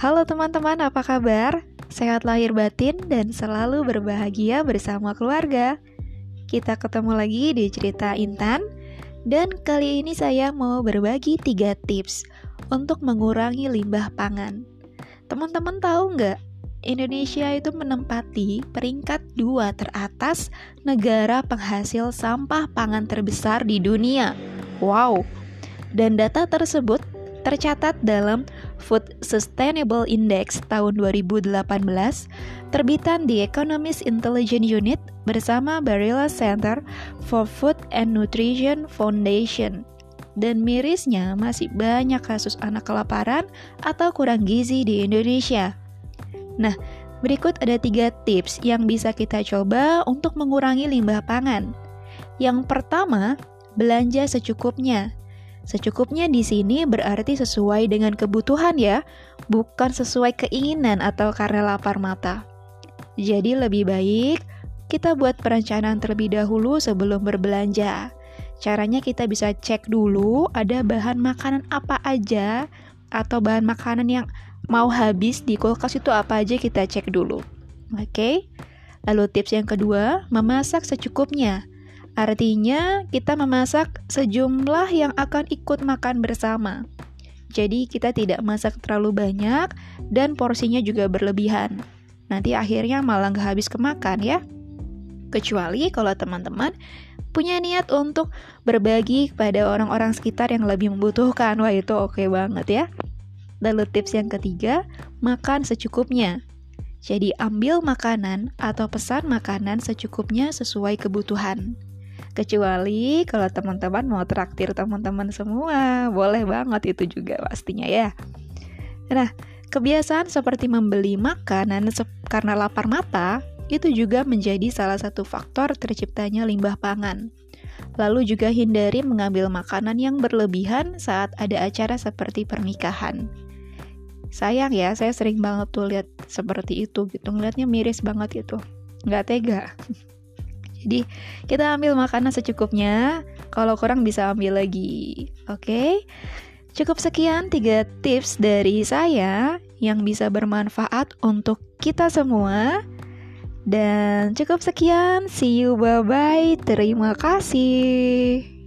Halo teman-teman, apa kabar? Sehat lahir batin dan selalu berbahagia bersama keluarga. Kita ketemu lagi di cerita Intan, dan kali ini saya mau berbagi tiga tips untuk mengurangi limbah pangan. Teman-teman tahu nggak? Indonesia itu menempati peringkat dua teratas negara penghasil sampah pangan terbesar di dunia. Wow! Dan data tersebut tercatat dalam Food Sustainable Index tahun 2018 terbitan di Economist Intelligence Unit bersama Barilla Center for Food and Nutrition Foundation. Dan mirisnya masih banyak kasus anak kelaparan atau kurang gizi di Indonesia. Nah, berikut ada tiga tips yang bisa kita coba untuk mengurangi limbah pangan. Yang pertama, belanja secukupnya. Secukupnya di sini berarti sesuai dengan kebutuhan ya, bukan sesuai keinginan atau karena lapar mata. Jadi lebih baik kita buat perencanaan terlebih dahulu sebelum berbelanja. Caranya kita bisa cek dulu ada bahan makanan apa aja atau bahan makanan yang mau habis di kulkas itu apa aja kita cek dulu. Oke? Okay? Lalu tips yang kedua, memasak secukupnya. Artinya, kita memasak sejumlah yang akan ikut makan bersama. Jadi, kita tidak masak terlalu banyak dan porsinya juga berlebihan. Nanti akhirnya malah nggak habis kemakan ya. Kecuali kalau teman-teman punya niat untuk berbagi kepada orang-orang sekitar yang lebih membutuhkan. Wah, itu oke okay banget ya. Lalu tips yang ketiga, makan secukupnya. Jadi ambil makanan atau pesan makanan secukupnya sesuai kebutuhan. Kecuali kalau teman-teman mau traktir teman-teman semua, boleh banget itu juga pastinya ya. Nah, kebiasaan seperti membeli makanan karena lapar mata itu juga menjadi salah satu faktor terciptanya limbah pangan. Lalu juga hindari mengambil makanan yang berlebihan saat ada acara seperti pernikahan. Sayang ya, saya sering banget tuh lihat seperti itu gitu, ngeliatnya miris banget itu, nggak tega. Jadi kita ambil makanan secukupnya, kalau kurang bisa ambil lagi. Oke. Okay? Cukup sekian tiga tips dari saya yang bisa bermanfaat untuk kita semua. Dan cukup sekian, see you bye bye. Terima kasih.